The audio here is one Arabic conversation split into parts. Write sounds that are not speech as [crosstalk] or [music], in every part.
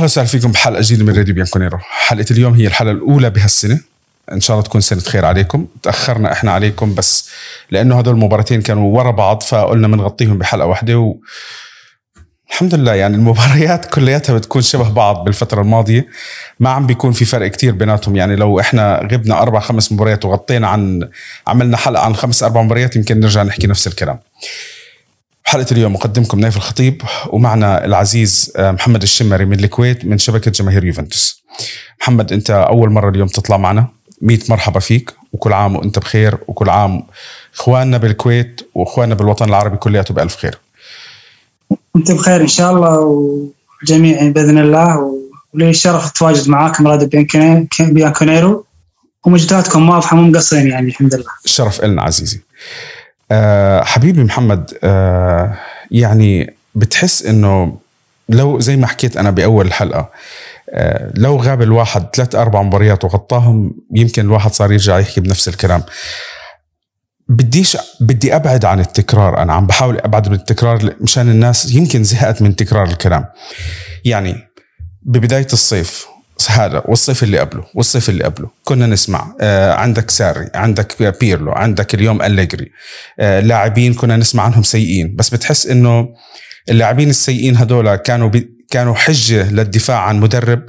أهلا وسهلا فيكم بحلقة جديدة من راديو بيانكونيرو. حلقة اليوم هي الحلقة الأولى بهالسنه إن شاء الله تكون سنة خير عليكم. تأخرنا إحنا عليكم بس لأنه هدول المباراتين كانوا ورا بعض فقلنا بنغطيهم بحلقة واحدة و... الحمد لله يعني المباريات كلياتها بتكون شبه بعض بالفترة الماضية. ما عم بيكون في فرق كتير بيناتهم. يعني لو إحنا غبنا أربع خمس مباريات وغطينا عن عملنا حلقة عن خمس أربع مباريات يمكن نرجع نحكي نفس الكلام. حلقة اليوم مقدمكم نايف الخطيب ومعنا العزيز آه، محمد الشمري من الكويت من شبكة جماهير يوفنتوس. محمد أنت أول مرة اليوم تطلع معنا. مية مرحبا فيك. وكل عام وأنت بخير. وكل عام إخواننا بالكويت وإخواننا بالوطن العربي كلياته بألف خير. أنت بخير إن شاء الله وجميعا بإذن الله. ولي الشرف التواجد معاكم راديو بيانكونيرو ومجهوداتكم واضحة مو مقصرين يعني الحمد لله. الشرف لنا عزيزي. أه حبيبي محمد أه يعني بتحس إنه لو زي ما حكيت أنا بأول الحلقة أه لو غاب الواحد ثلاث أربع مباريات وغطاهم يمكن الواحد صار يرجع يحكي بنفس الكلام. بديش بدي أبعد عن التكرار أنا عم بحاول أبعد من التكرار مشان الناس يمكن زهقت من تكرار الكلام. يعني ببداية الصيف هذا والصيف اللي قبله والصيف اللي قبله. كنا نسمع آه عندك ساري عندك بيرلو عندك اليوم أليجري. آه لاعبين كنا نسمع عنهم سيئين. بس بتحس إنه اللاعبين السيئين هدول كانوا بي كانوا حجة للدفاع عن مدرب.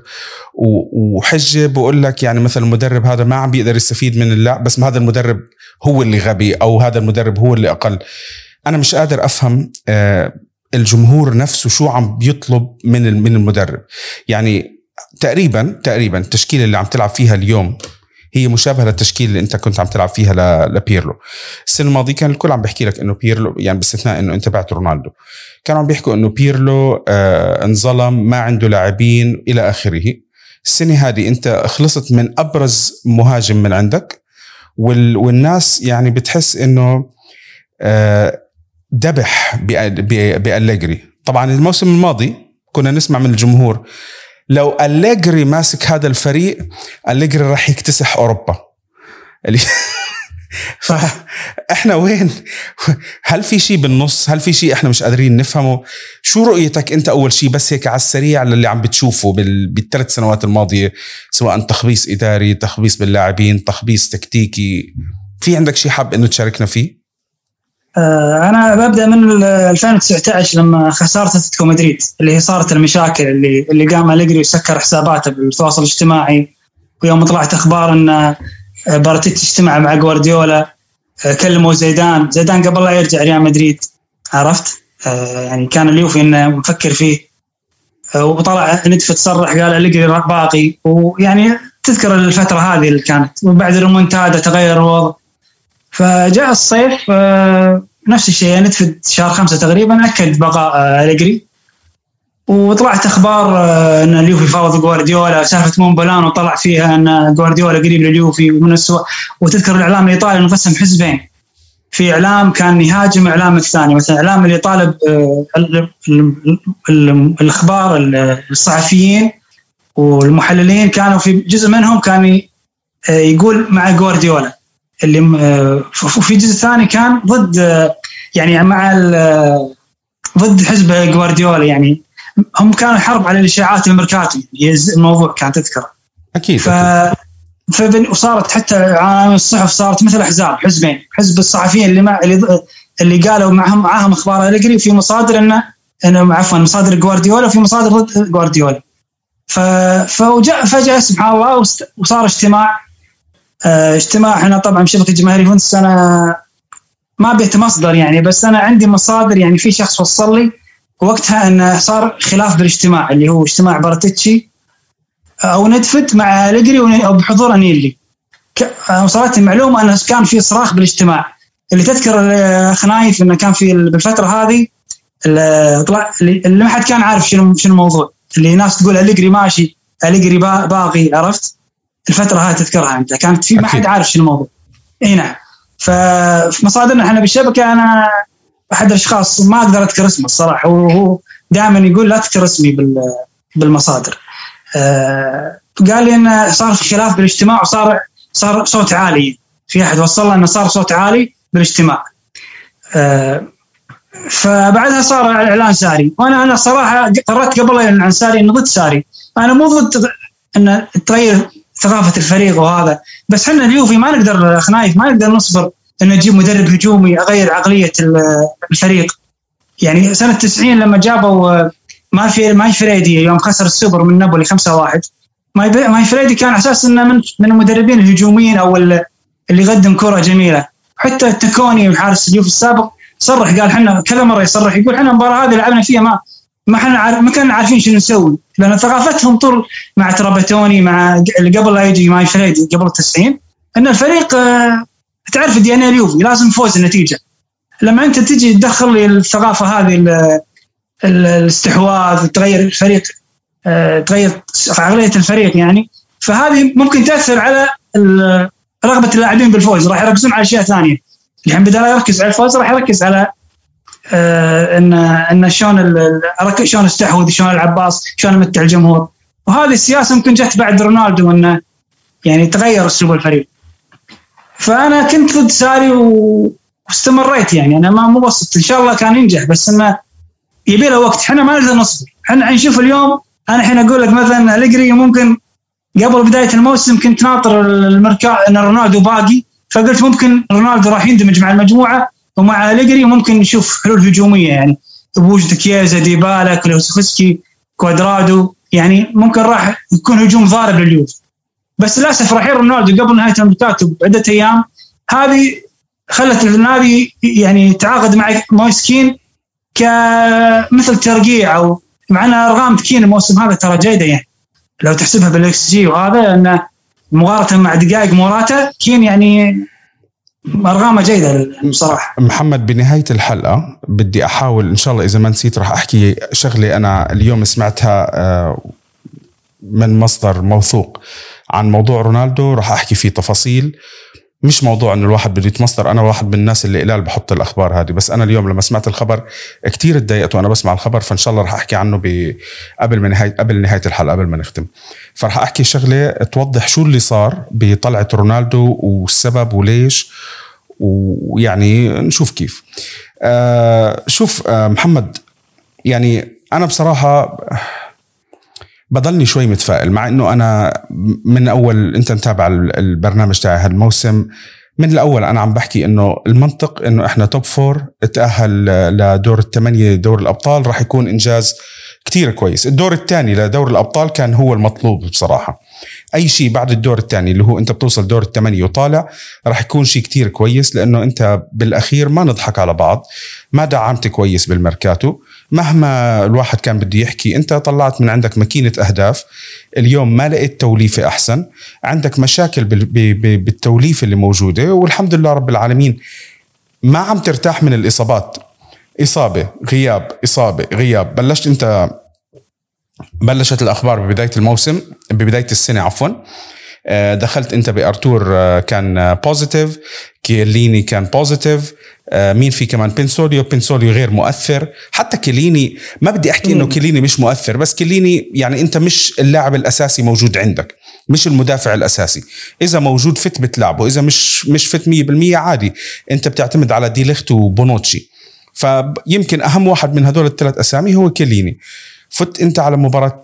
وحجة بقول لك يعني مثلا المدرب هذا ما عم بيقدر يستفيد من اللعب بس ما هذا المدرب هو اللي غبي أو هذا المدرب هو اللي أقل. أنا مش قادر أفهم آه، الجمهور نفسه شو عم بيطلب من من المدرب. يعني تقريبا تقريبا التشكيلة اللي عم تلعب فيها اليوم هي مشابهة للتشكيلة اللي أنت كنت عم تلعب فيها لبيرلو. السنة الماضية كان الكل عم بيحكي لك إنه بيرلو يعني باستثناء إنه أنت بعت رونالدو. كانوا عم بيحكوا إنه بيرلو آه انظلم ما عنده لاعبين إلى آخره. السنة هذه أنت خلصت من أبرز مهاجم من عندك والناس يعني بتحس إنه آه دبح بأليجري. طبعا الموسم الماضي كنا نسمع من الجمهور لو أليجري ماسك هذا الفريق أليجري راح يكتسح أوروبا. [laughs] فاحنا وين؟ هل في شيء بالنص؟ هل في شيء إحنا مش قادرين نفهمه؟ شو رؤيتك أنت أول شيء بس هيك على السريع للي عم بتشوفه بالثلاث سنوات الماضية سواء تخبيص إداري تخبيص باللاعبين تخبيص تكتيكي؟ في عندك شيء حاب إنه تشاركنا فيه؟ أنا ببدأ من 2019 لما خسرت أتلتيكو مدريد اللي هي صارت المشاكل اللي اللي قام أليجري وسكر حساباته بالتواصل الاجتماعي. ويوم طلعت أخبار إن باراتيتشي اجتمع مع جوارديولا آه، كلموا زيدان. زيدان قبل لا يرجع ريال مدريد عرفت؟ آه، يعني كان اليوفي إنه مفكر فيه. وطلع ندفد صرح قال أليجري باقي. ويعني تذكر الفترة هذه اللي كانت. وبعد الريمونتادا تغير الوضع. فجاء الصيف آه، نفس الشيء ندفد شهر خمسة تقريبا أكد بقاء آه، أليجري. وطلعت أخبار آه، أن اليوفي فاوض جوارديولا سالفة مونبولان وطلع فيها أن جوارديولا قريب لليوفي ومن السوء وتذكر الإعلام الايطالي انقسم حزبين. في إعلام كان يهاجم إعلام الثاني مثلا الاعلام اللي يطالب الأخبار الصحفيين والمحللين كانوا في جزء منهم كان يقول مع جوارديولا. اللي وفي جزء ثاني كان ضد يعني مع ضد حزب جوارديولا يعني هم كانوا حرب على الإشاعات الميركاتو هي الموضوع كان تذكر أكيد ف فبن وصارت حتى عالم الصحف صارت مثل أحزاب حزبين حزب الصحفيين اللي مع اللي, اللي قالوا معهم معاهم أخبار الجري وفي مصادر انه إنه عفوا مصادر جوارديولا وفي مصادر ضد جوارديولا. ف فجاء فجأة سبحان الله وصار اجتماع آه، اجتماع إحنا طبعا بشبكه جماهير يوفنتوس أنا ما بي اتمصدر يعني بس أنا عندي مصادر يعني في شخص وصل لي وقتها انه صار خلاف بالاجتماع اللي هو اجتماع باراتيتشي أو ندفت مع اليجري أو بحضور أنيلي. وصلتني المعلومة انه كان في صراخ بالاجتماع. اللي تذكر الاخ نايف انه كان في بالفترة هذه طلع اللي ما حد كان عارف شنو شنو الموضوع. اللي ناس تقول أليجري ماشي أليجري باقي عرفت؟ الفترة هاي تذكرها أنت. كانت في ما حد عارف شنو الموضوع. إي نعم. ففي مصادرنا إحنا بالشبكة أنا أحد الأشخاص ما أقدر أذكر اسمه الصراحة. وهو دائما يقول لا تذكر اسمي بالمصادر. آه قال لي انه صار في خلاف بالاجتماع وصار صار صوت عالي. في أحد وصل له إنه صار صوت عالي بالاجتماع. آه فبعدها صار اعلان ساري. وأنا أنا صراحة قررت قبل اعلان ساري إنه ضد ساري. أنا مو ضد إن تغير ثقافة الفريق وهذا. بس إحنا اليوفي ما نقدر أخ نايف ما نقدر نصبر إنه نجيب مدرب هجومي اغير عقلية الفريق. يعني سنة 90 لما جابوا ما في ماي فريدي يوم خسر السوبر من نابولي 5-1 ماي فريدي كان أساس إنه من من المدربين الهجوميين أو اللي يقدم كرة جميلة. حتى تاكوني حارس اليوفي السابق صرح قال إحنا كذا مرة يصرح يقول إحنا المباراة هذه لعبنا فيها ما ما إحنا ما كنا عارفين شنو نسوي. لأن ثقافتهم طول مع ترابتوني مع اللي قبل لا يجي ماي فريدي قبل التسعين إن الفريق آه، تعرف ال DNA اليوفي لازم فوز النتيجة. لما أنت تجي تدخل لي الثقافة هذه الاستحواذ تغير الفريق آه، تغير عقلية الفريق يعني فهذه ممكن تأثر على رغبة اللاعبين بالفوز. راح يركزون على أشياء ثانية. الحين بدل يركز على الفوز راح يركز على ان إن شلون شلون استحوذ شلون العباس شلون امتع الجمهور. وهذه السياسة ممكن جت بعد رونالدو إنه يعني تغير أسلوب الفريق. فأنا كنت ضد ساري واستمريت يعني. أنا ما مو بسط إن شاء الله كان ينجح بس إنه يبي له وقت. إحنا ما نقدر نصبر إحنا نشوف اليوم أنا الحين أقول لك مثلا أليجري ممكن قبل بداية الموسم كنت ناطر المركا إن رونالدو باقي فقلت ممكن رونالدو راح يندمج مع المجموعة. ومع اليجري ممكن نشوف حلول هجومية يعني بوجود كيازا ديبالا كلوسفسكي كوادرادو يعني ممكن راح يكون هجوم ضارب لليوفي بس للأسف رحيل رونالدو قبل نهاية الميركاتو بعدة أيام. هذه خلت النادي يعني يتعاقد مع مويسكين كمثل ترقيع أو مع أن أرقام كين الموسم هذا ترى جيدة يعني. لو تحسبها بالاكس جي وهذا انه مقارنة مع دقائق موراتا كين يعني ارقامه جيدة بصراحة. محمد بنهاية الحلقة بدي أحاول إن شاء الله إذا ما نسيت راح أحكي شغلة أنا اليوم سمعتها آه، من مصدر موثوق عن موضوع رونالدو راح أحكي فيه تفاصيل. مش موضوع إنه الواحد بده يتمصدر أنا واحد من الناس اللي قلال بحط الأخبار هذه. بس أنا اليوم لما سمعت الخبر كتير تضايقت وأنا بسمع الخبر فإن شاء الله رح أحكي عنه قبل ما نهايه قبل نهاية الحلقة قبل ما نختم. فرح أحكي شغلة توضح شو اللي صار بطلعة رونالدو والسبب وليش ويعني نشوف كيف. آه شوف آه محمد يعني أنا بصراحة بضلني شوي متفائل مع إنه أنا من أول أنت متابع البرنامج تاعي هالموسم من الأول أنا عم بحكي إنه المنطق إنه إحنا توب فور تأهل لدور الثمانية دور الأبطال راح يكون إنجاز كتير كويس. الدور الثاني لدور الأبطال كان هو المطلوب بصراحة. أي شيء بعد الدور الثاني اللي هو أنت بتوصل دور الثمانية وطالع راح يكون شيء كتير كويس لأنه أنت بالأخير ما نضحك على بعض ما دعمت كويس بالميركاتو. مهما الواحد كان بده يحكي انت طلعت من عندك ماكينة أهداف اليوم ما لقيت توليفة أحسن عندك مشاكل بالتوليفة اللي موجودة والحمد لله رب العالمين ما عم ترتاح من الإصابات. إصابة غياب إصابة غياب. بلشت انت بلشت الأخبار ببداية الموسم ببداية السنة عفوا. آه، دخلت انت بأرتور آه، كان positive كيليني كان positive آه، مين في كمان؟ بنسوليو. بنسوليو غير مؤثر. حتى كيليني ما بدي أحكي إنه كيليني مش مؤثر بس كيليني يعني أنت مش اللاعب الأساسي موجود عندك مش المدافع الأساسي. إذا موجود fit بتلعبه إذا مش مش fit 100% عادي. أنت بتعتمد على دي ليخت وبونوتشي. فيمكن أهم واحد من هدول الثلاث أسامي هو كيليني. فت انت على مباراة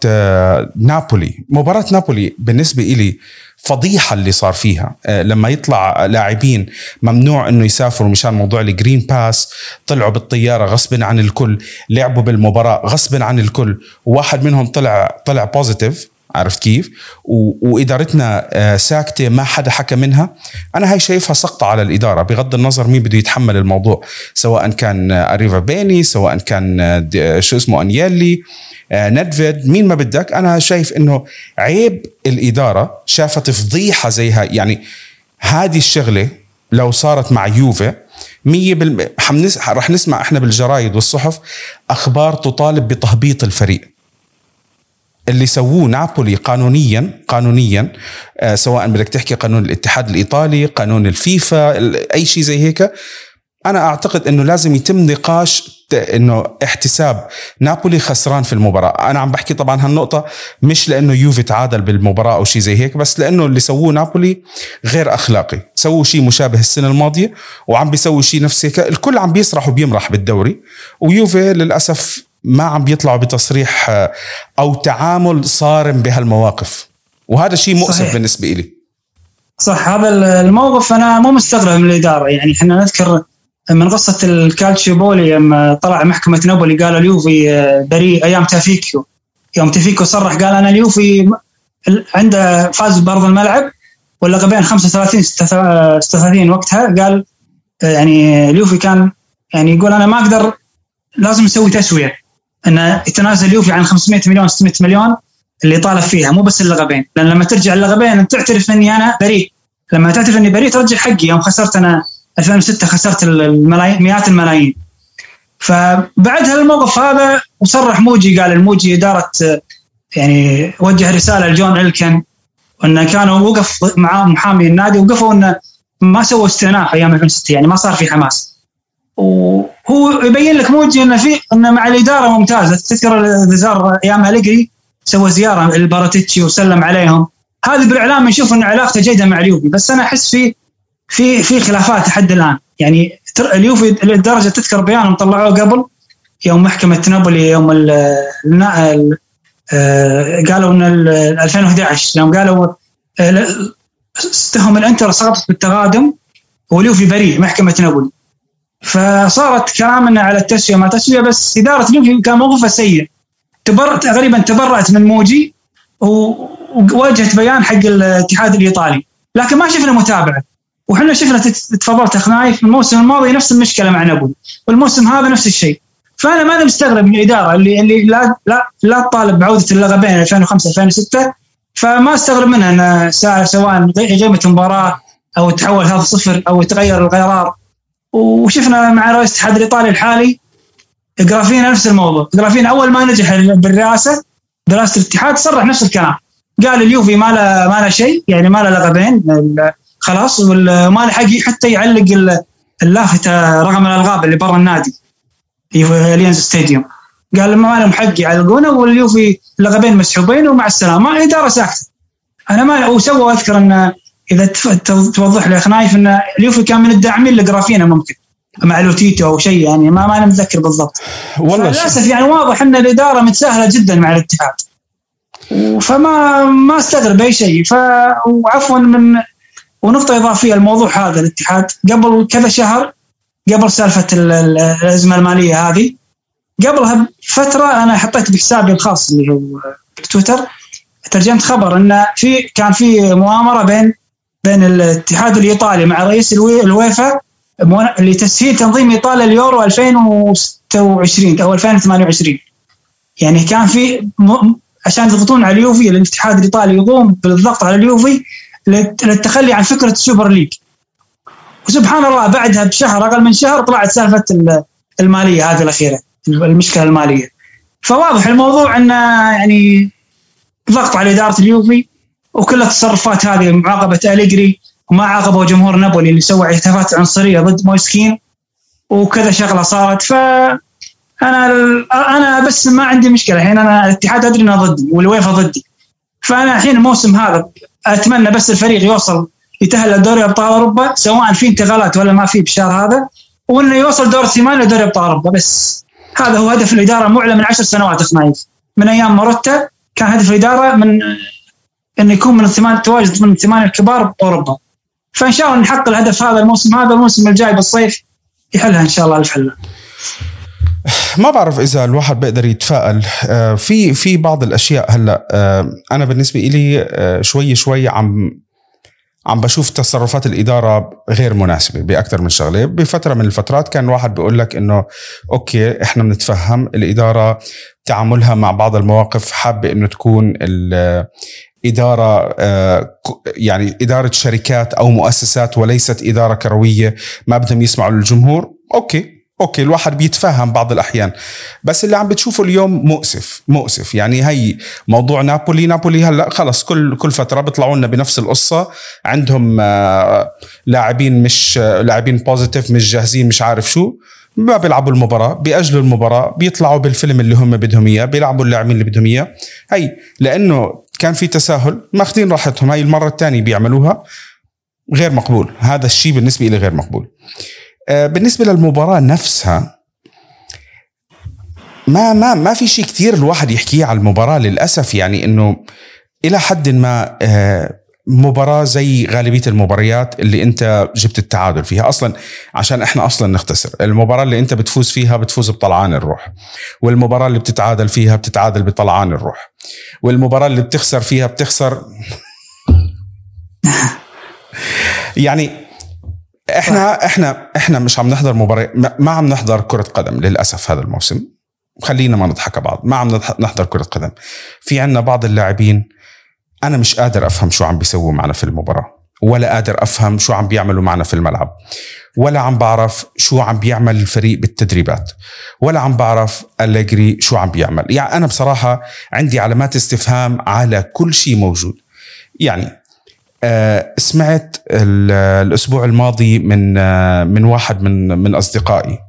نابولي. مباراة نابولي بالنسبة إلي فضيحة اللي صار فيها. آه، لما يطلع لاعبين ممنوع إنه يسافروا مشان موضوع ال green pass طلعوا بالطيارة غصبا عن الكل لعبوا بالمباراة غصبا عن الكل. وواحد منهم طلع طلع positive عرفت كيف؟ وإدارتنا آه، ساكتة ما حدا حكى منها، أنا هاي شايفها سقطة على الإدارة بغض النظر مين بده يتحمل الموضوع، سواء كان أريفابيني، سواء كان آه، شو اسمه أنيلي، آه، ندفيد مين ما بدك أنا شايف إنه عيب الإدارة شافت فضيحة زي هاي. يعني هذه الشغلة لو صارت مع يوفي مية بالمية رح نسمع إحنا بالجرايد والصحف أخبار تطالب بتهبيط الفريق. اللي سووه نابولي قانونيا قانونيا آه سواء بدك تحكي قانون الاتحاد الإيطالي قانون الفيفا أي شيء زي هيك. أنا أعتقد إنه لازم يتم نقاش إنه احتساب نابولي خسران في المباراة. أنا عم بحكي طبعا هالنقطة مش لأنه يوفي تعادل بالمباراة أو شيء زي هيك بس لأنه اللي سووه نابولي غير أخلاقي. سووا شيء مشابه السنة الماضية وعم بيسوي شيء نفس هيك. الكل عم بيسرح وبيمرح بالدوري. ويوفي للأسف ما عم بيطلعوا بتصريح آه، أو تعامل صارم بهالمواقف. وهذا شيء مؤسف صحيح. بالنسبة لي صح هذا الموقف أنا مو مستغرب من الإدارة. يعني إحنا نذكر من قصة الكالتشيو بولي لما طلع محكمة نابولي قال اليوفي آه، بريء أيام تافيكيو. يوم تافيكيو صرح قال أنا اليوفي عنده فاز بأرض الملعب واللقبين 35 36 وقتها قال آه، يعني اليوفي كان يعني يقول أنا ما أقدر لازم نسوي تسوية. انه يتنازل اليوفي عن 500 مليون 600 مليون اللي طالب فيها مو بس اللقبين لأن لما ترجع اللقبين تعترف إني أنا بريء. لما تعترف إني بريء ترجع حقي. يوم خسرت أنا 2006 خسرت الملايين مئات الملايين. فبعد هالموقف هذا وصرح موجي قال الموجي إدارة يعني وجه رسالة لجون إلكن انه كانوا وقف مع محامي النادي وقفوا انه ما سووا استئناف أيام 2006 يعني ما صار في حماس. وهو يبين لك موجي إنه في إنه مع الإدارة ممتازة. تذكر زار أيام أليجري سوى زيارة لباراتيتشي وسلم عليهم. هذه بالإعلام نشوف إن علاقته جيدة مع اليوفي بس أنا أحس في في في خلافات لحد الآن. يعني اليوفي لدرجة تذكر بيانهم طلعوه قبل يوم محكمة نابولي يوم ال آه، قالوا إن 2011 يوم قالوا استهم الإنتر سقطت بالتقادم واليوفي بريء محكمة نابولي. فصارت كلامنا على التسوية ما تسويه بس إدارة اليوفي كان موقفها سيء. تبر تقريبا تبرأت من موجي وواجهت بيان حق الاتحاد الإيطالي. لكن ما شفنا متابعة. وحنا شفنا تفضلت اخ نايف الموسم الماضي نفس المشكلة مع نابولي. والموسم هذا نفس الشيء. فأنا ماني مستغرب من الإدارة اللي اللي لا لا لا تطالب بعودة اللقبين 2005 2006 فما أستغرب منها إن سواء قيمه المباراه أو تحول هذا صفر أو يتغير القرار. وشفنا مع رئيس الاتحاد الإيطالي الحالي جرافينا نفس الموضوع. جرافينا أول ما نجح بالرئاسة برئاسه الاتحاد صرح نفس الكلام. قال اليوفي ما له ما له شيء يعني ما له لقبين خلاص وما له حق حتى يعلق اللافتة رقم الالقاب اللي برا النادي في stadium. قال ما لهم حق يعلقونه واليوفي لقبين مسحوبين ومع السلامة إدارة ساكتة. أنا ما وسووا أذكر أن إذا توضح لي اخ نايف إن اليوفي كان من الداعمين لجرافينا ممكن مع لوتيتو أو شيء يعني ما ما أنا متذكر بالضبط. والله للاسف يعني واضح إن الإدارة متساهلة جدا مع الاتحاد. فما ما أستغرب اي شيء. ف وعفوا من ونقطة إضافية الموضوع هذا الاتحاد. قبل كذا شهر قبل سالفة الأزمة المالية هذه قبلها فتره أنا حطيت بحسابي الخاص اللي هو تويتر ترجمت خبر إن في كان في مؤامرة بين بين الاتحاد الإيطالي مع رئيس الويفا لتسهيل تنظيم إيطاليا اليورو 2026 أو 2028 يعني كان في م... عشان يضغطون على اليوفي الاتحاد الإيطالي يقوم بالضغط على اليوفي للتخلي عن فكرة ال Super League. وسبحان الله بعدها بشهر أقل من شهر طلعت سالفة المالية هذه الأخيرة المشكلة المالية. فواضح الموضوع انه يعني ضغط على إدارة اليوفي. وكل التصرفات هذه معاقبة اليجري وما عاقبوا جمهور نابولي اللي سوى هتافات عنصرية ضد مويس كين وكذا شغلة صارت. ف أنا أنا بس ما عندي مشكلة. الحين أنا الاتحاد أدري إنه ضدي والويفا ضدي. فأنا الحين الموسم هذا أتمنى بس الفريق يوصل يتأهل لدوري أبطال أوروبا سواء في انتقالات ولا ما في بالشهر هذا وإنه يوصل دور الثمانية لدوري أبطال أوروبا بس. هذا هو هدف الإدارة معلن من عشر سنوات أخ من أيام ماروتا كان هدف الإدارة من إنه يكون من الثمان تواجد من الثمانيه الكبار بأوروبا. فإن شاء الله نحقق الهدف هذا الموسم هذا الموسم الجاي بالصيف يحلها إن شاء الله الف حلة. ما بعرف إذا الواحد بيقدر يتفائل. آه، في في بعض الأشياء هلأ آه، أنا بالنسبة لي آه، شوي شوي عم عم بشوف تصرفات الإدارة غير مناسبة بأكثر من شغلة. بفترة من الفترات كان واحد بيقول لك إنه أوكي إحنا بنتفهم الإدارة تعاملها مع بعض المواقف حابة إنه تكون إدارة يعني إدارة شركات أو مؤسسات وليست إدارة كروية ما بدهم يسمعوا للجمهور. okay okay الواحد بيتفهم بعض الأحيان. بس اللي عم بتشوفه اليوم مؤسف مؤسف. يعني هي موضوع نابولي نابولي هلأ خلص كل كل فترة بيطلعوا لنا بنفس القصة. عندهم آه، لاعبين مش لاعبين positive مش جاهزين مش عارف شو. ما بيلعبوا المباراة بيأجلوا المباراة بيطلعوا بالفيلم اللي هم بدهم إياه بيلعبوا اللاعبين اللي بدهم إياه. هي لأنه كان في تساهل ماخذين راحتهم هاي المرة الثانية بيعملوها غير مقبول. هذا الشيء بالنسبة لي غير مقبول. آه، بالنسبة للمباراة نفسها ما ما ما في شيء كثير الواحد يحكيه على المباراة للأسف يعني إنه إلى حد ما مباراة زي غالبية المباريات اللي انت جبت التعادل فيها. أصلا عشان إحنا أصلا نختصر المباراة اللي انت بتفوز فيها بتفوز بطلعان الروح والمباراة اللي بتتعادل فيها بتتعادل بطلعان الروح والمباراة اللي بتخسر فيها بتخسر [laughs] يعني إحنا إحنا إحنا مش عم نحضر مباراة ما عم نحضر كرة قدم للأسف هذا الموسم. خلينا ما نضحك بعض ما عم نحضر كرة قدم. في عنا بعض اللاعبين أنا مش قادر أفهم شو عم بيسووا معنا في المباراة ولا قادر أفهم شو عم بيعملوا معنا في الملعب ولا عم بعرف شو عم بيعمل الفريق بالتدريبات ولا عم بعرف أليجري شو عم بيعمل. يعني أنا بصراحة عندي علامات استفهام على كل شيء موجود. يعني آه سمعت الأسبوع الماضي من آه من واحد من من أصدقائي.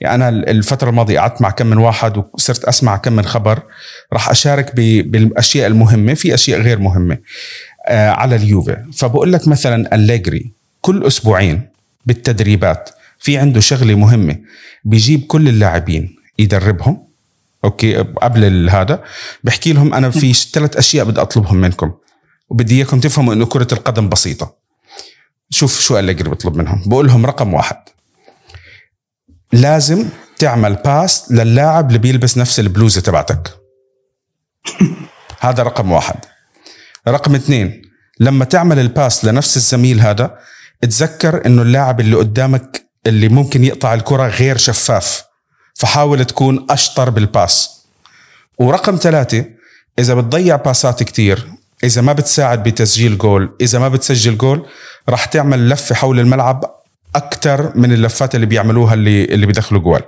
يعني أنا الفترة الماضية قعدت مع كم من واحد وصرت أسمع كم من خبر راح أشارك بالأشياء المهمة في أشياء غير مهمة آه، على اليوفي. فبقول لك مثلا أليجري كل أسبوعين بالتدريبات في عنده شغلة مهمة بيجيب كل اللاعبين يدربهم. okay قبل هذا بحكي لهم أنا في [laughs] ثلاث أشياء بدي أطلبهم منكم. وبدي إياكم تفهموا إنه كرة القدم بسيطة. شوف شو أليجري بطلب منهم. بقول لهم رقم واحد. لازم تعمل pass للاعب اللي بيلبس نفس البلوزة تبعتك. [laughs] هذا رقم واحد. رقم اثنين لما تعمل الباس لنفس الزميل هذا تذكر إنه اللاعب اللي قدامك اللي ممكن يقطع الكرة غير شفاف فحاول تكون أشطر بالباس. ورقم ثلاثة إذا بتضيع باسات كتير إذا ما بتساعد بتسجيل جول إذا ما بتسجل جول راح تعمل لفة حول الملعب أكثر من اللفات اللي بيعملوها اللي اللي بيدخلوا جوال.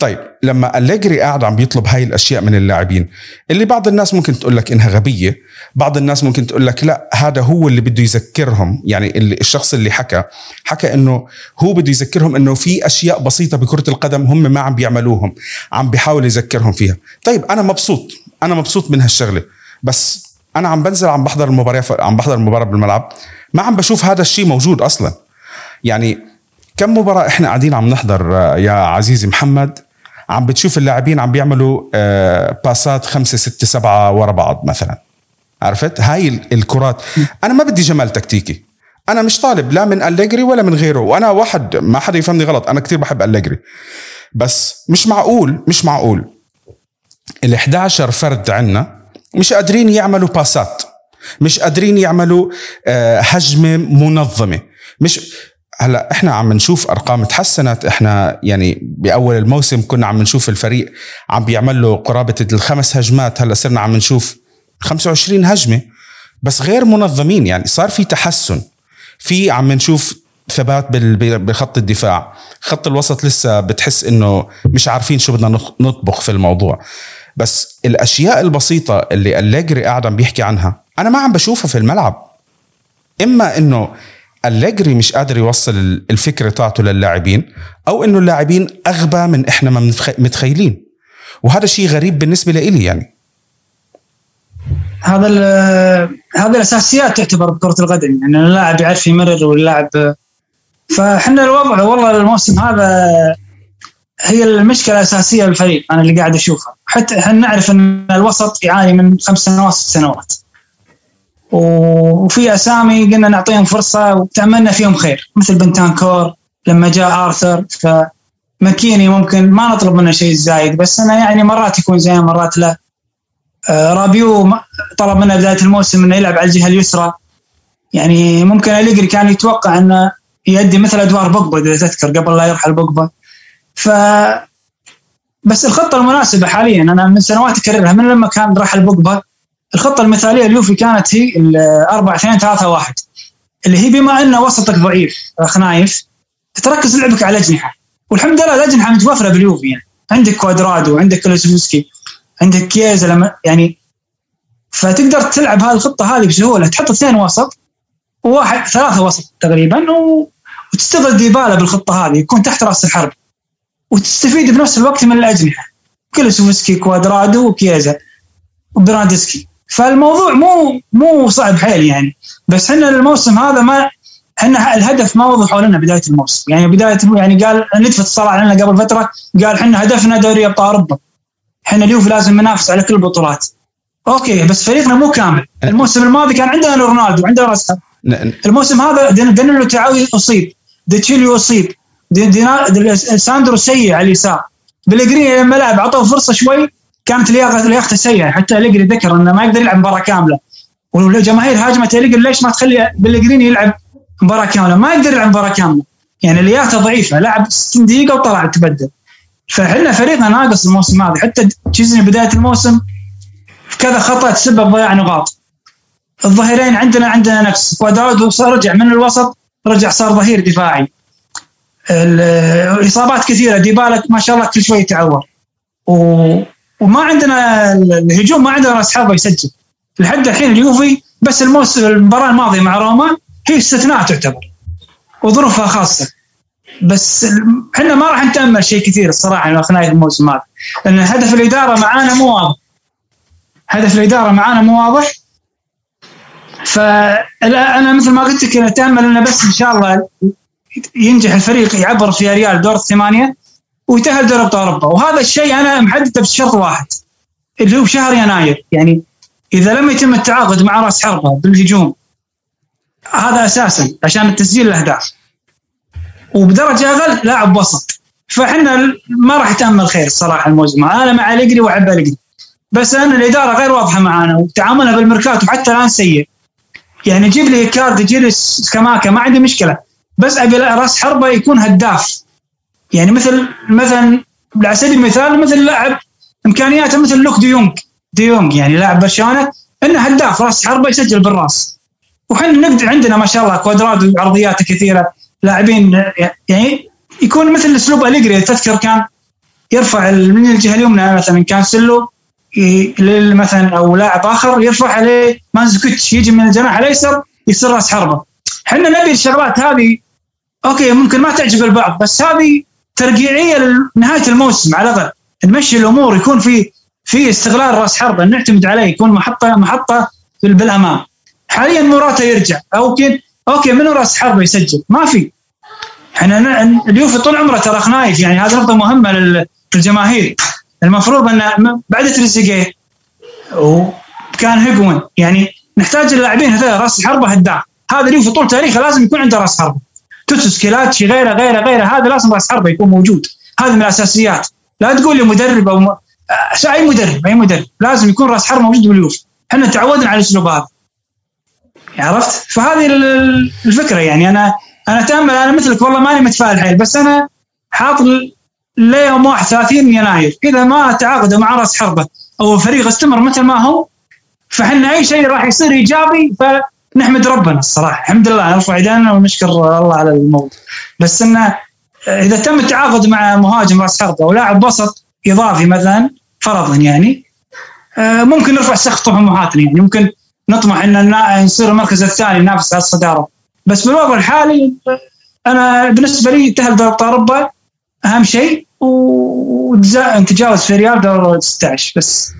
طيب لما أليجري قاعد عم بيطلب هاي الأشياء من اللاعبين اللي بعض الناس ممكن تقول لك إنها غبية بعض الناس ممكن تقول لك لا هذا هو اللي بده يذكرهم يعني اللي الشخص اللي حكى حكى إنه هو بده يذكرهم إنه في أشياء بسيطة بكرة القدم هم ما عم بيعملوهم عم بيحاول يذكرهم فيها. طيب أنا مبسوط أنا مبسوط من هالشغلة بس أنا عم بنزل عم بحضر المباراه عم بحضر المباراة بالملعب ما عم بشوف هذا الشيء موجود أصلا. يعني كم مباراة إحنا قاعدين عم نحضر آه، يا عزيزي محمد؟ عم بتشوف اللاعبين عم بيعملوا آه، باسات خمسة ستة سبعة ورا بعض مثلا. عرفت؟ هاي الكرات. أنا ما بدي جمال تكتيكي. أنا مش طالب لا من أليجري ولا من غيره. وأنا واحد ما حدا يفهمني غلط. أنا كتير بحب أليجري. بس مش معقول مش معقول. ال 11 فرد عنا مش قادرين يعملوا باسات. مش قادرين يعملوا آه، هجمة منظمة. مش هلا إحنا عم نشوف أرقام تحسنت. إحنا يعني بأول الموسم كنا عم نشوف الفريق عم بيعمل له قرابة الخمس هجمات. هلا صرنا عم نشوف 25 هجمة. بس غير منظمين يعني صار في تحسن. في عم نشوف ثبات بخط الدفاع. خط الوسط لسه بتحس إنه مش عارفين شو بدنا نطبخ في الموضوع. بس الأشياء البسيطة اللي أليجري قاعد عم بيحكي عنها أنا ما عم بشوفها في الملعب. إما إنه أليجري مش قادر يوصل الفكرة تاعته للاعبين أو إنه اللاعبين أغبى من إحنا ما متخيلين. وهذا شيء غريب بالنسبة لإلي يعني. هذا هذه الأساسيات تعتبر بكرة القدم يعني اللاعب يعرف يمرر واللاعب فاحنا الوضع والله الموسم هذا هي المشكلة الأساسية للفريق أنا اللي قاعد أشوفها. حتى إحنا نعرف إن الوسط يعاني من خمس سنوات ست سنوات. وفي أسامي قلنا نعطيهم فرصة وتأملنا فيهم خير مثل بنتانكور لما جاء آرثر فماكيني ممكن ما نطلب منه شيء زايد بس أنا يعني مرات يكون زين مرات لا. آه، رابيو طلب منه بداية الموسم إنه يلعب على الجهة اليسرى. يعني ممكن اليجري كان يتوقع إنه يؤدي مثل أدوار بوجبا إذا تذكر قبل لا يرحل بوجبا. ف بس الخطة المناسبة حاليا أنا من سنوات أكررها من لما كان رحل بوجبا الخطة المثالية اليوفي كانت هي 4 2 3 1 اللي هي بما ان وسطك ضعيف خنايف تركز لعبك على الأجنحة. والحمد لله الأجنحة متوفرة باليوفي يعني. عندك كوادرادو عندك كلوسوفسكي عندك كيزا لما يعني فتقدر تلعب هذه الخطة هذه بسهولة. تحط اثنين وسط وواحد ثلاثة وسط تقريبا و... وتستغل ديبالا بالخطة هذه يكون تحت رأس الحرب. وتستفيد بنفس الوقت من الأجنحة. كلوسوفسكي كوادرادو وكيزا وبرادسكي فالموضوع مو مو صعب حيل يعني. بس إحنا الموسم هذا ما إحنا الهدف ما وضحوا لنا بداية الموسم. يعني بداية يعني قال ندفت اتصل علينا قبل فترة قال إحنا هدفنا دوري أبطال أوروبا. إحنا اليوفي لازم ننافس على كل البطولات. okay بس فريقنا مو كامل. الموسم الماضي كان عندنا رونالدو عندنا راس الموسم هذا دانيلو تعاوي أصيب. ديتشيليو أصيب. ساندرو سيء على اليسار. بلغريني لما لعب عطوه فرصة شوي. كانت لياقته سيئة. حتى أليجري ذكر إنه ما يقدر يلعب مباراة كاملة. والجماهير هاجمت أليجري ليش ما تخلي بلغريني يلعب مباراة كاملة؟ ما يقدر يلعب مباراة كاملة. يعني لياقته ضعيفة. لعب 60 دقيقة وطلع تبدل. فإحنا فريقنا ناقص الموسم هذا. حتى تشيزني بداية الموسم كذا خطأ تسبب ضياع نقاط. الظهيرين عندنا عندنا نفس كوادرادو رجع من الوسط رجع صار ظهير دفاعي. الاصابات كثيرة. ديبالا ما شاء الله كل شوي يتعور. وما عندنا الهجوم ما عندنا راس حربه يسجل لحد الحين اليوفي بس الموسم المباراة الماضية مع روما هي استثناء تعتبر وظروفها خاصة. بس إحنا ما راح نتأمل شيء كثير الصراحة في نهايه الموسم هذا. لأن هدف الإدارة معانا مو واضح. هدف الإدارة معانا مو واضح. فأنا مثل ما قلت لك اتامل إنه بس إن شاء الله ينجح الفريق يعبر في ريال دور الثمانية. ويتاهل دوري ابطال اوروبا وهذا الشيء أنا محدده بشرط واحد اللي هو بشهر يناير. يعني إذا لم يتم التعاقد مع راس حربة بالهجوم هذا أساسا عشان تسجيل الأهداف. وبدرجة أقل لاعب وسط. فإحنا ما راح يتأمل خير الصراحه الموسم. أنا مع الجري وأحب الجري بس ان الإدارة غير واضحة معانا وتعاملها بالميركاتو حتى الآن سيء. يعني جيب ايكاردي جيب لي ما عندي مشكلة. بس ابي راس حربة يكون هداف. يعني مثل مثلا على سبيل المثال مثل لاعب إمكانياته مثل لوك ديونج ديونج يعني لاعب برشلونة إنه هداف راس حربة يسجل بالراس. وحنا نقدر عندنا ما شاء الله كوادرادو عرضياته كثيرة لاعبين يعني يكون مثل اسلوب أليجري. تذكر كان يرفع من الجهة اليمنى مثلا كانسيلو مثلا أو لاعب آخر يرفع عليه مانزوكيتش يجي من الجناح الأيسر يصير راس حربة. إحنا نبي الشغلات هذه okay ممكن ما تعجب البعض بس هذه ترقيعية لنهاية الموسم. على الأقل نمشي الأمور يكون في في استغلال رأس حربة. نعتمد عليه يكون محطة محطة بالأمام. حاليا موراتا يرجع. okay okay منو رأس حربة يسجل؟ ما في. إحنا اليوفي طول عمره ترى اخ نايف يعني هذه نقطة مهمة للجماهير. المفروض أن بعد تريزيجيه وكان هيجواين يعني نحتاج اللاعبين هذول رأس حربة هداف. هذا اليوفي طول تاريخه لازم يكون عنده رأس حربة. توتو سكيلاتشي غيره غيره غيره. هذا لازم راس حربه يكون موجود. هذا من الأساسيات. لا تقول لي مدرب أو م... أي مدرب أي مدرب. لازم يكون راس حربه موجود باليوفي إحنا تعودنا على الاسلوب هذا. عرفت؟ فهذه الفكرة يعني. أنا أنا اتامل أنا مثلك والله ماني متفائل حيل بس أنا حاط ليوم 31 يناير. إذا ما تعاقدوا مع راس حربة أو الفريق استمر مثل ما هو فإحنا أي شيء راح يصير إيجابي فنحمد ربنا الصراحة. الحمد لله. نرفع ايدينا ونشكر الله على الموضوع بس إنه إذا تم التعاقد مع مهاجم راس حربة أو لاعب وسط إضافي مثلا فرضا يعني آه، ممكن نرفع سقف طموحاتنا يعني ممكن نطمح إن نصير المركز الثاني ننافس على الصدارة. بس بالوضع الحالي أنا بالنسبة لي تاهل دوري ابطال اوروبا أهم شيء ونتجاوز في ريال دور 16 بس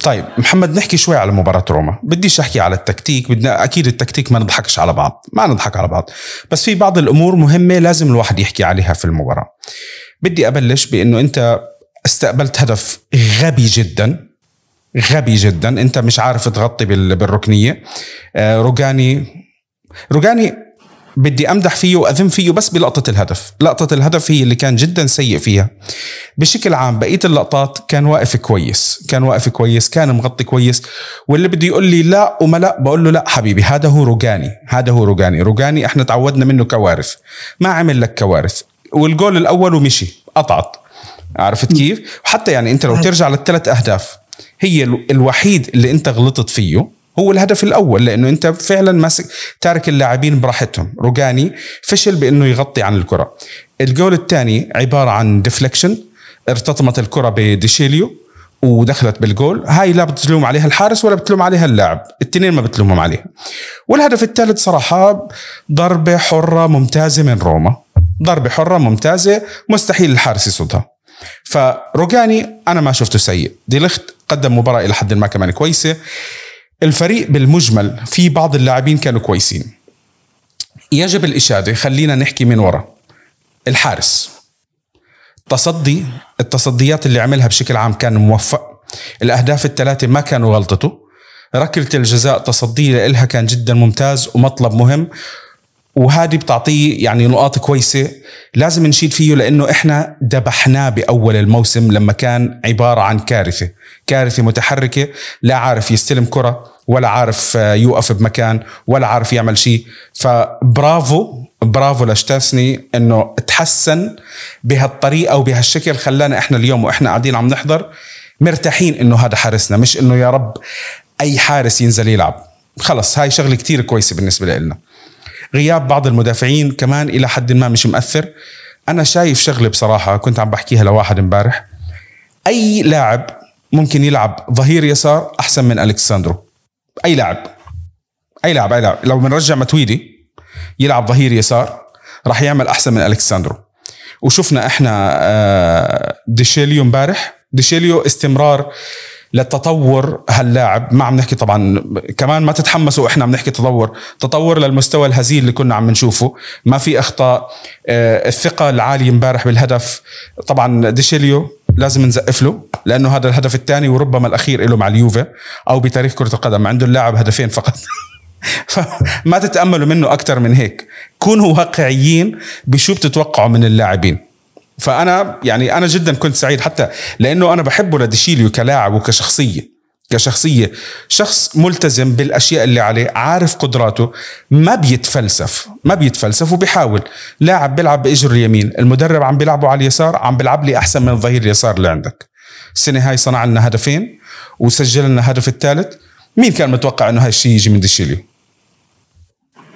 طيب محمد نحكي شوي على مباراة روما. بديش أحكي على التكتيك بدنا أكيد التكتيك ما نضحكش على بعض ما نضحك على بعض. بس في بعض الأمور مهمة لازم الواحد يحكي عليها في المباراة. بدي أبلش بأنه أنت استقبلت هدف غبي جدا غبي جدا. أنت مش عارف تغطي بالركنية. آه، روجاني روجاني بدي أمدح فيه وأذم فيه بس بلقطة الهدف، لقطة الهدف هي اللي كان جدا سيء فيها. بشكل عام بقية اللقطات كان واقف كويس، كان واقف كويس، كان مغطي كويس، واللي بده يقول لي لا وما لا بقول له لا حبيبي هذا هو روجاني، هذا هو روجاني، روجاني إحنا تعودنا منه كوارث، ما عمل لك كوارث، والجول الأول ومشي، قطعت. عرفت كيف؟ وحتى يعني أنت لو ترجع للثلاث أهداف هي الوحيد اللي أنت غلطت فيه. هو الهدف الأول لأنه أنت فعلا ماسك تارك اللاعبين براحتهم. روجاني فشل بأنه يغطي عن الكرة. الجول الثاني عبارة عن deflection ارتطمت الكرة بديشيليو ودخلت بالجول. هاي لا بتلوم عليها الحارس ولا بتلوم عليها اللاعب. الاثنين ما بتلومهم عليها. والهدف الثالث صراحة ضربة حرة ممتازة من روما. ضربة حرة ممتازة مستحيل الحارس يصدها. فروجاني أنا ما شفته سيء. ديليخت قدم مباراة إلى حد ما كمان كويسة. الفريق بالمجمل في بعض اللاعبين كانوا كويسين. يجب الإشادة خلينا نحكي من ورا. الحارس. تصدي التصديات اللي عملها بشكل عام كان موفق. الأهداف الثلاثة ما كانوا غلطته. ركلة الجزاء تصديه لها كان جدا ممتاز ومطلب مهم. وهذه بتعطيه يعني نقاط كويسة. لازم نشيد فيه لأنه إحنا ذبحناه بأول الموسم لما كان عبارة عن كارثة. كارثة متحركة لا عارف يستلم كرة ولا عارف يوقف بمكان ولا عارف يعمل شيء. فبرافو برافو لشتاسني إنه تحسن بهالطريقة وبهالشكل خلانا إحنا اليوم وإحنا قاعدين عم نحضر مرتاحين إنه هذا حارسنا. مش إنه يا رب أي حارس ينزل يلعب. خلص هاي شغلة كتير كويسة بالنسبة لنا. غياب بعض المدافعين كمان إلى حد ما مش مأثر أنا شايف شغلة بصراحة كنت عم بحكيها لواحد امبارح. أي لاعب ممكن يلعب ظهير يسار أحسن من الكساندرو أي لاعب. أي لاعب أي لاعب. لو بنرجع متويدي يلعب ظهير يسار راح يعمل أحسن من الكساندرو وشفنا إحنا آه، ديشيليو امبارح. ديشيليو استمرار لتطور هاللاعب. ما عم نحكي طبعا كمان ما تتحمسوا إحنا عم نحكي تطور. تطور للمستوى الهزيل اللي كنا عم نشوفه. ما في أخطاء. آه، الثقة العالية امبارح بالهدف. طبعا ديشيليو لازم نزقف له لأنه هذا الهدف الثاني وربما الأخير له مع اليوفي أو بتاريخ كرة القدم. عنده اللاعب هدفين فقط. [laughs] فما تتأملوا منه أكثر من هيك. كونوا واقعيين بشو بتتوقعوا من اللاعبين. فأنا يعني أنا جدا كنت سعيد حتى لأنه أنا بحبه لديشيليو كلاعب وكشخصية كشخصية. شخص ملتزم بالأشياء اللي عليه عارف قدراته ما بيتفلسف ما بيتفلسف وبيحاول. لاعب بيلعب بإجر اليمين المدرب عم بيلعبه على اليسار عم بيلعب لي أحسن من الظهير اليسار اللي عندك. السنة هاي صنع لنا هدفين وسجل لنا هدف الثالث. مين كان متوقع إنه هاي الشيء يجي من ديشيليو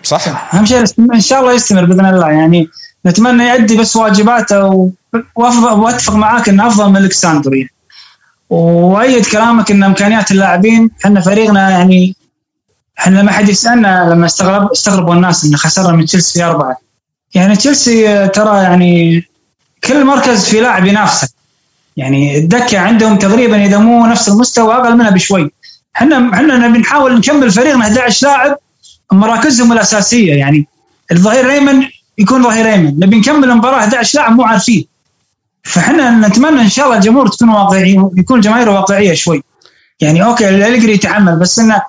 صح؟ أهم شيء إن شاء الله يستمر بإذن الله. يعني نتمنى يؤدي بس واجباته وأتفق معاك انه أفضل من الكساندري وأيد كلامك إن إمكانيات اللاعبين إحنا فريقنا يعني إحنا لما حد يسألنا لما استغرب استغربوا الناس إن خسرنا من تشيلسي أربعة. يعني تشيلسي ترى يعني كل مركز في لاعب ينافسك يعني الدكة عندهم تقريبا إذا مو نفس المستوى أقل منها بشوي. إحنا إحنا نبي نحاول نكمل فريقنا 11 لاعب مراكزهم الأساسية. يعني الظهير الايمن يكون ظهير ايمن نبي نكمل المباراة 11 لاعب مو عارفين فإحنا نتمنى إن شاء الله الجمهور تكون واقعي يكون جماهيره واقعية شوي. يعني أوكي الالجري يتحمل بس إنه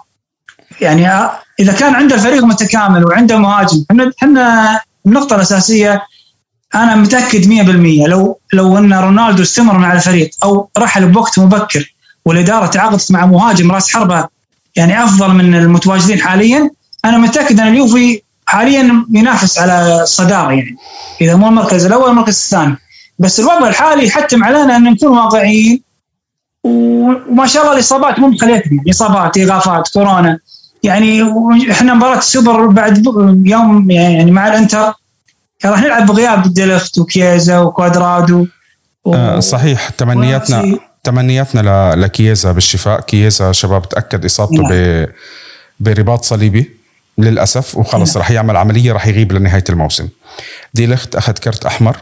يعني إذا كان عنده الفريق متكامل وعنده مهاجم إحنا إحنا النقطة الأساسية أنا متأكد 100% لو لو إن رونالدو استمر مع الفريق أو رحل بوقت مبكر والإدارة تعاقدت مع مهاجم راس حربة يعني أفضل من المتواجدين حاليا أنا متأكد إن اليوفي حاليا ينافس على الصداره يعني. إذا مو المركز الأول المركز الثاني. بس الوضع الحالي يحتم علينا أن نكون واقعيين. وما شاء الله الإصابات مو مخليتنا. إصابات إيقافات كورونا. يعني إحنا مباراة السوبر بعد يوم يعني مع الإنتر. راح نلعب بغياب ديليخت وكيزا وكوادرادو. و... آه صحيح. تمنياتنا تمنياتنا لكييزا بالشفاء. كييزا شباب تأكد إصابته نعم. ب... برباط صليبي. للأسف وخلص نعم. راح يعمل عملية راح يغيب لنهاية الموسم. ديليخت أخذ كرت أحمر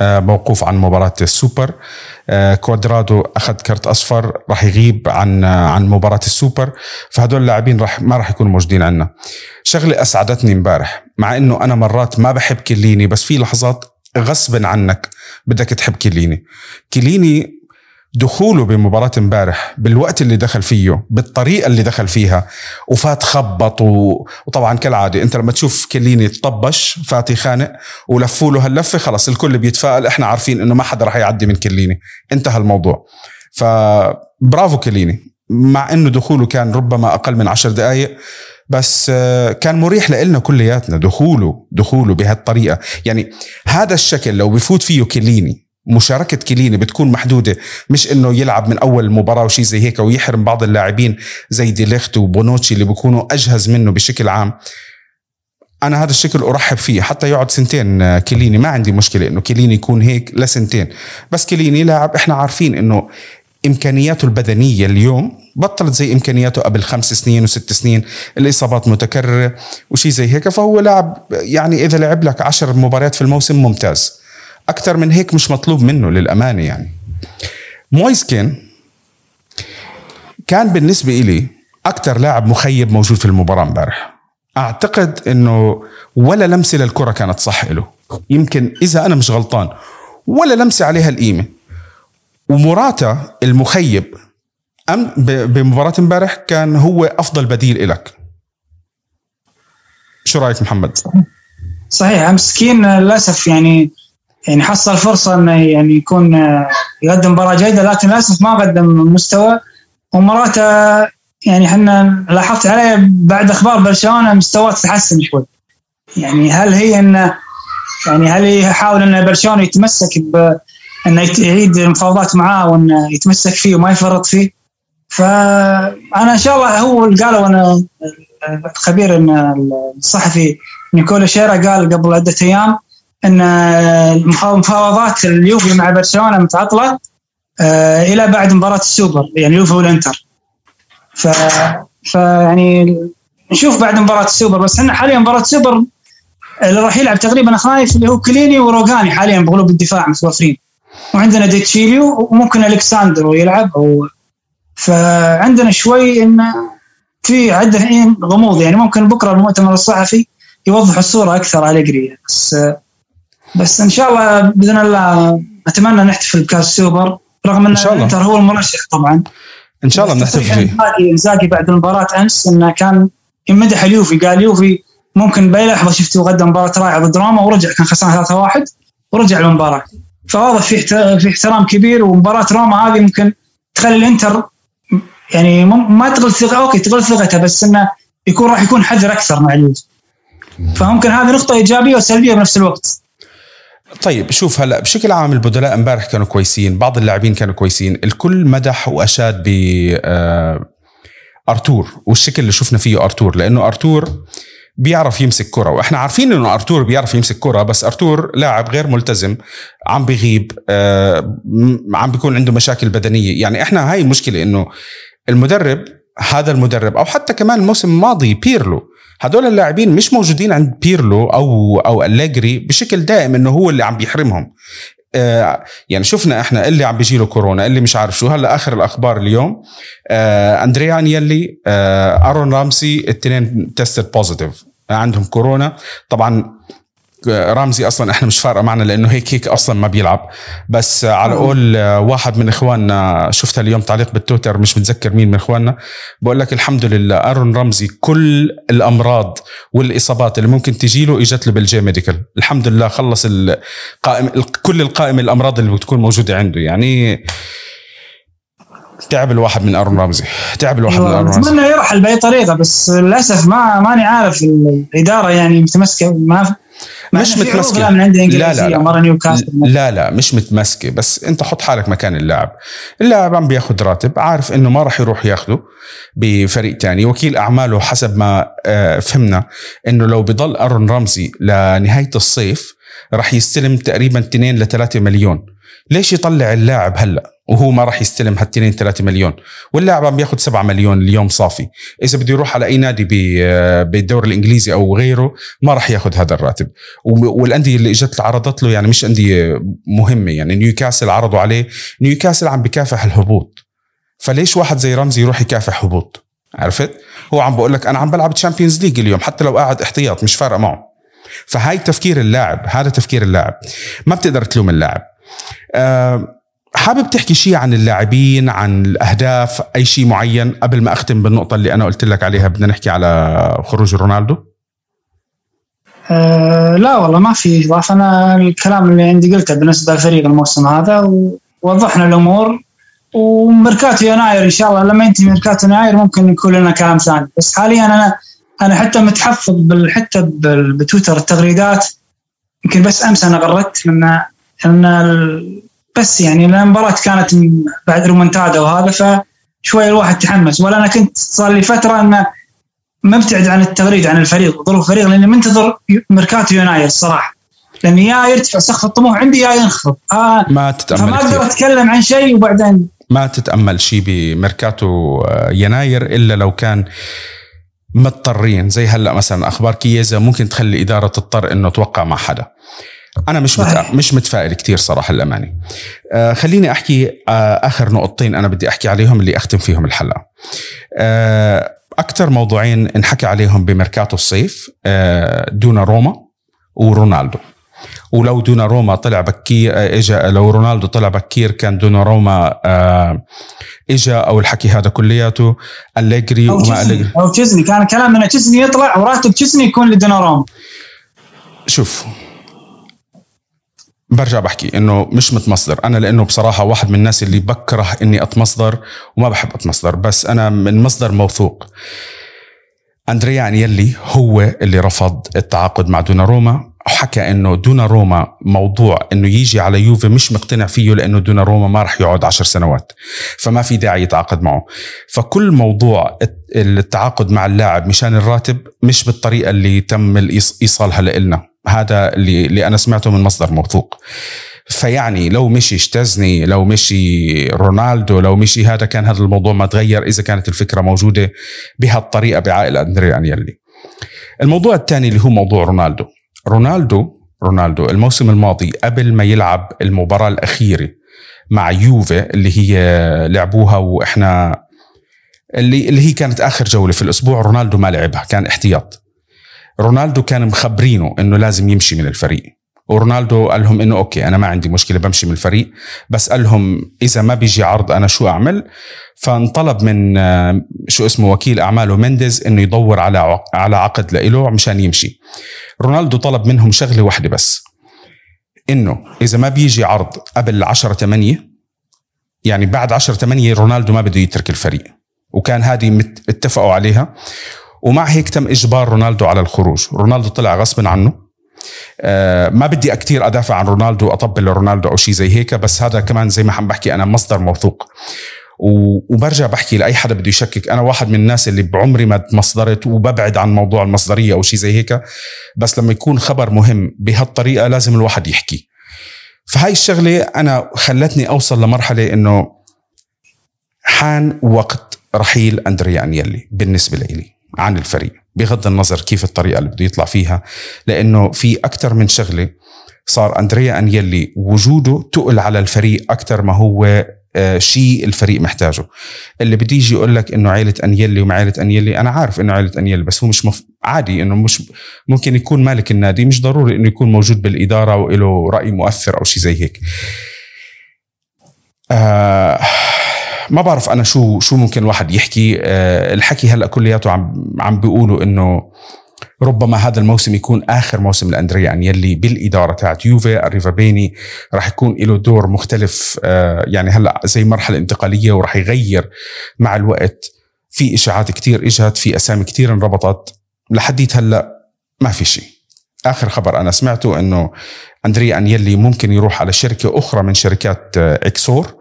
آه، موقوف عن مباراة السوبر. آه، كوادرادو أخذ كرت أصفر راح يغيب عن عن مباراة السوبر. فهدول اللاعبين راح ما راح يكونوا موجودين عندنا. شغلة أسعدتني امبارح مع إنه أنا مرات ما بحب كليني بس في لحظات غصبا عنك بدك تحب كليني كليني دخوله بمباراة امبارح بالوقت اللي دخل فيه بالطريقة اللي دخل فيها وفات خبط و... وطبعا كالعادة أنت لما تشوف كليني طبش فات يخانق ولفوا له هاللفة خلص الكل بيتفائل إحنا عارفين إنه ما حدا راح يعدي من كليني. انتهى الموضوع. فبرافو كليني مع إنه دخوله كان ربما أقل من عشر دقائق بس كان مريح لنا كلياتنا دخوله دخوله بهالطريقة. يعني هذا الشكل لو بفوت فيه كليني مشاركة كيليني بتكون محدودة. مش إنه يلعب من أول مباراة وشي زي هيك ويحرم بعض اللاعبين زي ديليخت وبونوتشي اللي بيكونوا أجهز منه بشكل عام. أنا هذا الشكل أرحب فيه. حتى يقعد سنتين آه، كيليني. ما عندي مشكلة إنه كيليني يكون هيك لسنتين. بس كيليني لاعب إحنا عارفين إنه إمكانياته البدنية اليوم بطلت زي إمكانياته قبل خمس سنين وست سنين. الإصابات متكررة وشي زي هيك. فهو لاعب يعني إذا لعب لك عشر مباريات في الموسم ممتاز. أكثر من هيك مش مطلوب منه للأمانة يعني. مويسكين كان بالنسبة إلي أكثر لاعب مخيب موجود في المباراة امبارح. أعتقد إنه ولا لمسة للكرة كانت صح له يمكن إذا أنا مش غلطان ولا لمسة عليها القيمة. ومراتا المخيب أم بمباراة امبارح كان هو أفضل بديل لك شو رأيك محمد؟ صحيح مسكين للأسف يعني يعني حصل فرصة إنه يعني يكون يقدم مباراة جيدة لكن للأسف ما قدم مستوى. ومراته يعني إحنا لاحظت عليه بعد أخبار برشلونة مستواه تحسن شوي. يعني هل هي إنه يعني هل يحاول إن برشلونة يتمسك ب إنه يعيد المفاوضات معاه وإنه يتمسك فيه وما يفرط فيه؟ فأنا إن شاء الله هو قالوا أنا الخبير إن الصحفي نيكولا شيرا قال قبل عدة أيام إن المفاوضات اليوفي مع برشلونة متعطلة آه، إلى بعد مباراة السوبر يعني اليوفي والإنتر. ف فيعني نشوف بعد مباراة السوبر بس إحنا حاليا مباراة السوبر اللي راح يلعب تقريبا خايف اللي هو كيليني وروجاني حاليا بقلوب الدفاع متوفرين وعندنا ديتشيليو وممكن الكساندر يلعب أو فعندنا شوي إن في عدة غموض يعني ممكن بكرة المؤتمر الصحفي يوضح الصورة أكثر على قريه بس بس إن شاء الله بإذن الله أتمنى نحتفل بكاس السوبر رغم إن الانتر هو المرشح طبعا. إن شاء الله بنحتفل فيه. إنزاجي بعد المباراة أمس إنه كان يمدح اليوفي قال اليوفي ممكن بأي لحظة شفته قدم مباراة رائعة ضد روما ورجع كان خسران 3-1 ورجع للمباراة. فواضح في في احترام كبير ومباراة روما هذه ممكن تخلي الانتر يعني ما تغل ثقة okay تغل ثقته بس إنه يكون راح يكون حذر أكثر مع اليوفي. فممكن هذه نقطة إيجابية وسلبية بنفس الوقت. طيب شوف هلا بشكل عام البدلاء امبارح كانوا كويسين بعض اللاعبين كانوا كويسين الكل مدح وأشاد ب آه، أرتور والشكل اللي شفنا فيه أرتور لأنه أرتور بيعرف يمسك كرة وإحنا عارفين إنه أرتور بيعرف يمسك كرة بس أرتور لاعب غير ملتزم عم بيغيب آه عم بيكون عنده مشاكل بدنية يعني إحنا هاي المشكلة إنه المدرب هذا المدرب أو حتى كمان الموسم الماضي بيرلو هدول اللاعبين مش موجودين عند بيرلو أو أو أليجري بشكل دائم إنه هو اللي عم بيحرمهم. آه يعني شفنا إحنا اللي عم بيجي له كورونا اللي مش عارف شو. هلأ آخر الأخبار اليوم آه أندريا نيلي آه أرون رامسي الاثنين tested positive عندهم كورونا. طبعا رامزي أصلا إحنا مش فارقة معنا لأنه هيك هيك أصلا ما بيلعب. بس على قول واحد من إخواننا شفتها اليوم تعليق بالتويتر مش متذكر مين من إخواننا بقول لك الحمد لله أرون رمزي كل الأمراض والإصابات اللي ممكن تجي له إجت له بال J Medical. الحمد لله خلص القائم كل القائمة الأمراض اللي بتكون موجودة عنده. يعني تعب الواحد من أرون رامزي تعب الواحد من أرون رامزي اتمنى يرحل باي طريقه بس للأسف ما ماني عارف الإدارة يعني متمسكة ما مش متمسكة. من عندي لا لا لا. مرة نيوكاسل لا لا مش متمسكة. بس أنت حط حالك مكان اللاعب. اللاعب عم بياخذ راتب عارف إنه ما راح يروح ياخذه بفريق تاني. وكيل أعماله حسب ما آه، فهمنا إنه لو بضل أرون رمزي لنهاية الصيف راح يستلم تقريبا 2 ل 3 مليون. ليش يطلع اللاعب هلأ؟ وهو ما راح يستلم هال 2 3 مليون. واللاعب عم بياخذ 7 مليون اليوم صافي. إذا بده يروح على أي نادي بالدوري الإنجليزي أو غيره ما راح ياخذ هذا الراتب. والأندية اللي إجت عرضت له يعني مش أندية مهمة. يعني نيوكاسل عرضوا عليه. نيوكاسل عم بكافح الهبوط. فليش واحد زي رمزي يروح يكافح هبوط؟ عرفت؟ هو عم بقول لك أنا عم بلعب Champions League اليوم حتى لو قاعد احتياط مش فارقة معه. فهاي تفكير اللاعب هذا تفكير اللاعب. ما بتقدر تلوم اللاعب. أه حابب تحكي شيء عن اللاعبين عن الأهداف أي شيء معين؟ قبل ما أختم بالنقطة اللي أنا قلت لك عليها بدنا نحكي على خروج رونالدو؟ أه لا والله ما في اضافه أنا الكلام اللي عندي قلته بالنسبة للفريق الموسم هذا ووضحنا الأمور. وميركاتو يناير إن شاء الله. لما ينتهي ميركاتو يناير ممكن يكون لنا كلام ثاني. بس حاليا أنا أنا حتى متحفظ بال حتى بتويتر التغريدات. يمكن بس أمس أنا غردت من ان بس يعني المباراة كانت بعد رومنتادا وهذا فشوي الواحد تحمس. ولا أنا كنت صار لي فترة انه مبتعد عن التغريد عن الفريق ظروف الفريق لأني منتظر ميركاتو يناير الصراحه لأن يا يرتفع سقف الطموح عندي يا ينخفض. آه ما تتأمل فما أقدر أتكلم عن شيء وبعدين. ما تتأمل شيء بميركاتو آه، يناير إلا لو كان مضطرين. زي هلأ مثلا أخبار كييزا ممكن تخلي الاداره تضطر إنه توقع مع حدا. أنا مش صحيح. مش متفائل كثير صراحة للامانه آه خليني أحكي آه آخر نقطتين أنا بدي أحكي عليهم اللي أختم فيهم الحلقة. آه أكثر موضوعين انحكى عليهم بميركاتو الصيف آه دون روما ورونالدو. ولو دونا روما طلع بكير آه، اجا لو رونالدو طلع بكير كان دونا روما آه، إجا أو الحكي هذا كلياته أليجري أو وما أليجري. أو تشزني كان كلام ان تشزني يطلع وراتب تشزني يكون لدوناروما شوف برجع بحكي إنه مش متمصدر. أنا لأنه بصراحة واحد من الناس اللي بكره إني أتمصدر وما بحب أتمصدر بس أنا من مصدر موثوق. أندريا أنيلي هو اللي رفض التعاقد مع دوناروما وحكى إنه دوناروما موضوع إنه يجي على يوفي مش مقتنع فيه لأنه دوناروما ما راح يقعد عشر سنوات فما في داعي يتعاقد معه. فكل موضوع التعاقد مع اللاعب مشان الراتب مش بالطريقة اللي تم إيصالها لنا هذا اللي اللي أنا سمعته من مصدر موثوق. فيعني لو مشي شتزني لو مشي رونالدو لو مشي هذا كان هذا الموضوع ما تغير إذا كانت الفكرة موجودة بهالطريقة بعائلة اندريا انيلي الموضوع الثاني اللي هو موضوع رونالدو. رونالدو رونالدو الموسم الماضي قبل ما يلعب المباراة الأخيرة مع يوفي اللي هي لعبوها وإحنا اللي اللي هي كانت آخر جولة في الأسبوع رونالدو ما لعبها كان احتياط. رونالدو كان مخبرينه إنه لازم يمشي من الفريق. ورونالدو قال لهم إنه okay أنا ما عندي مشكلة بمشي من الفريق بس قال لهم إذا ما بيجي عرض أنا شو أعمل؟ فانطلب من آه، شو اسمه وكيل أعماله مينديز إنه يدور على على عقد لإله مشان يمشي. رونالدو طلب منهم شغلة واحدة بس إنه إذا ما بيجي عرض قبل 10 8 يعني بعد 10 8 رونالدو ما بده يترك الفريق. وكان هذه اتفقوا عليها. ومع هيك تم إجبار رونالدو على الخروج. رونالدو طلع غصبا عنه. آه ما بدي كثير أدافع عن رونالدو اطبل لرونالدو أو شيء زي هيك بس هذا كمان زي ما عم بحكي أنا مصدر موثوق. وبرجع بحكي لأي حدا بده يشكك. أنا واحد من الناس اللي بعمري ما تمصدرت وببعد عن موضوع المصدرية أو شيء زي هيك بس لما يكون خبر مهم بهالطريقة لازم الواحد يحكي. فهاي الشغلة أنا خلتني أوصل لمرحلة إنه حان وقت رحيل اندريا انيلي بالنسبة لي. عن الفريق بغض النظر كيف الطريقة اللي بده يطلع فيها لأنه في أكثر من شغلة صار أندريا انيلي وجوده تقل على الفريق أكثر ما هو آه، شيء الفريق محتاجه. اللي بدي يجي يقول لك إنه عائله انيلي وما عائله انيلي أنا عارف إنه عائله انيلي بس هو مش مف... عادي إنه مش ممكن يكون مالك النادي مش ضروري إنه يكون موجود بالإدارة وله رأي مؤثر أو شيء زي هيك. آه ما بعرف أنا شو شو ممكن الواحد يحكي. آه الحكي هلأ كلياته عم عم بيقولوا إنه ربما هذا الموسم يكون آخر موسم لأندريا انيلي بالإدارة تاعت يوفي الريفا بيني راح يكون له دور مختلف. آه يعني هلأ زي مرحلة انتقالية وراح يغير مع الوقت. في إشاعات كتير اجت في أسامي كتير انربطت. لحديت هلأ ما في شيء. آخر خبر أنا سمعته إنه اندريا انيلي ممكن يروح على شركة أخرى من شركات آه، إكسور.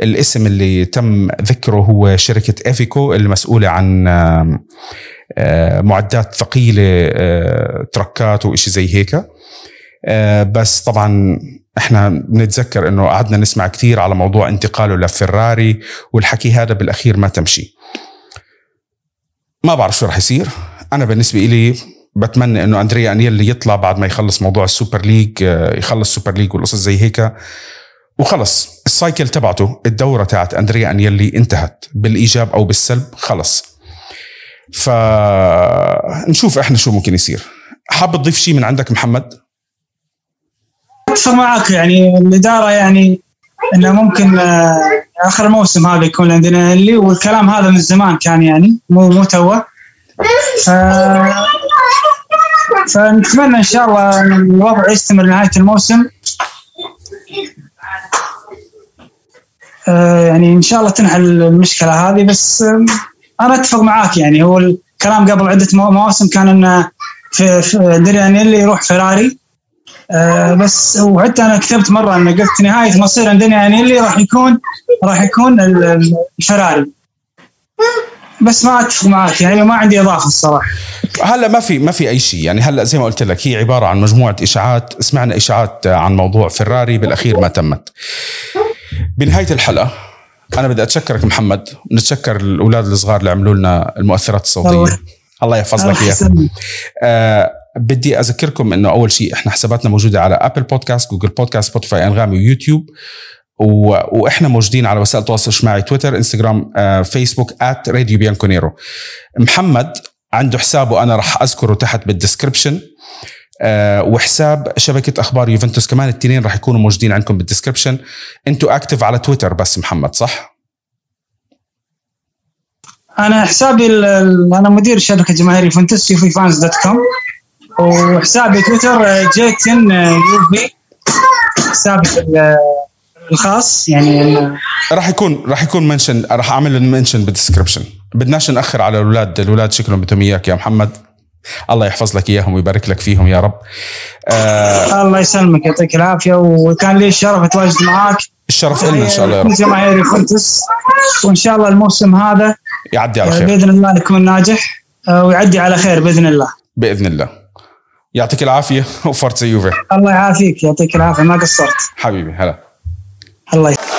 الاسم اللي تم ذكره هو شركة افيكو المسؤولة عن آم، آه، معدات ثقيلة آه، تركات وإشي زي هيك. آه، بس طبعا إحنا بنتذكر إنه قعدنا نسمع كثير على موضوع انتقاله لفراري والحكي هذا بالأخير ما تمشي. ما بعرف شو رح يصير. أنا بالنسبة لي بتمنى إنه أندريا انيلي يطلع بعد ما يخلص موضوع ال Super League آه، يخلص Super League والقصص زي هيك. وخلص ال cycle تبعته الدورة تاعت أندريا انيلي انتهت بالإيجاب أو بالسلب خلص. فنشوف إحنا شو ممكن يصير. حاب تضيف شيء من عندك محمد؟ اتفق معك؟ يعني الإدارة يعني إنه ممكن آه، آخر الموسم هذا يكون عندنا اللي والكلام هذا من زمان كان يعني مو مو توه. فنتمنى إن شاء الله إن الوضع يستمر لنهاية الموسم. آه، يعني إن شاء الله تنحل المشكلة هذه بس آم، أنا أتفق معاك يعني. هو الكلام قبل عدة مو- مواسم كان إنه في, في ديريانيلي يروح فيراري. آه، بس وحتى أنا كتبت مرة ان قلت نهاية مصير عندنا انيلي راح يكون راح يكون ال- ال- الفراري بس ما أتفق معك يعني ما عندي إضافة الصراحة. هلا ما في ما في أي شيء. يعني هلا زي ما قلت لك هي عبارة عن مجموعة إشاعات. سمعنا إشاعات عن موضوع فراري بالأخير ما تمت. بنهاية الحلقة أنا بدي أتشكرك محمد. نتشكر الأولاد الصغار اللي عملوا لنا المؤثرات الصوتية. الله- الله يحفظ لك اياها. آه بدي أذكركم إنه أول شيء إحنا حساباتنا موجودة على Apple Podcast Google Podcast Spotify أنغامي ويوتيوب. و... وإحنا موجودين على وسائل التواصل الاجتماعي تويتر إنستغرام آه، فيسبوك at Radio Bianconero. محمد عنده حسابه أنا راح أذكره تحت بال description آه وحساب شبكة أخبار يوفنتوس كمان الاثنين راح يكونوا موجودين عندكم بال description أنتوا active على تويتر بس محمد صح؟ أنا حسابي أنا مدير شبكة جماهير يوفنتوس Juve Fans dot com. وحسابي تويتر آه، جيتن آه، يوفي. حسابي الخاص يعني راح يكون راح يكون mention راح أعمل mention بال description بدناش نأخر على الأولاد الأولاد شكلهم بدهم إياك يا محمد. الله يحفظ لك إياهم ويبارك لك فيهم يا رب. آه الله يسلمك يعطيك العافية. وكان لي الشرف أتواجد معاك. الشرف لنا إن شاء الله يا رب. جماهير يوفنتوس وإن شاء الله الموسم هذا يعدي على آه، خير. بإذن الله يكون ناجح آه، ويعدي على خير بإذن الله. بإذن الله. يعطيك العافية. [laughs] وفرت يوفي. الله يعافيك يعطيك العافية. ما قصرت. حبيبي هلا. الله يسلمك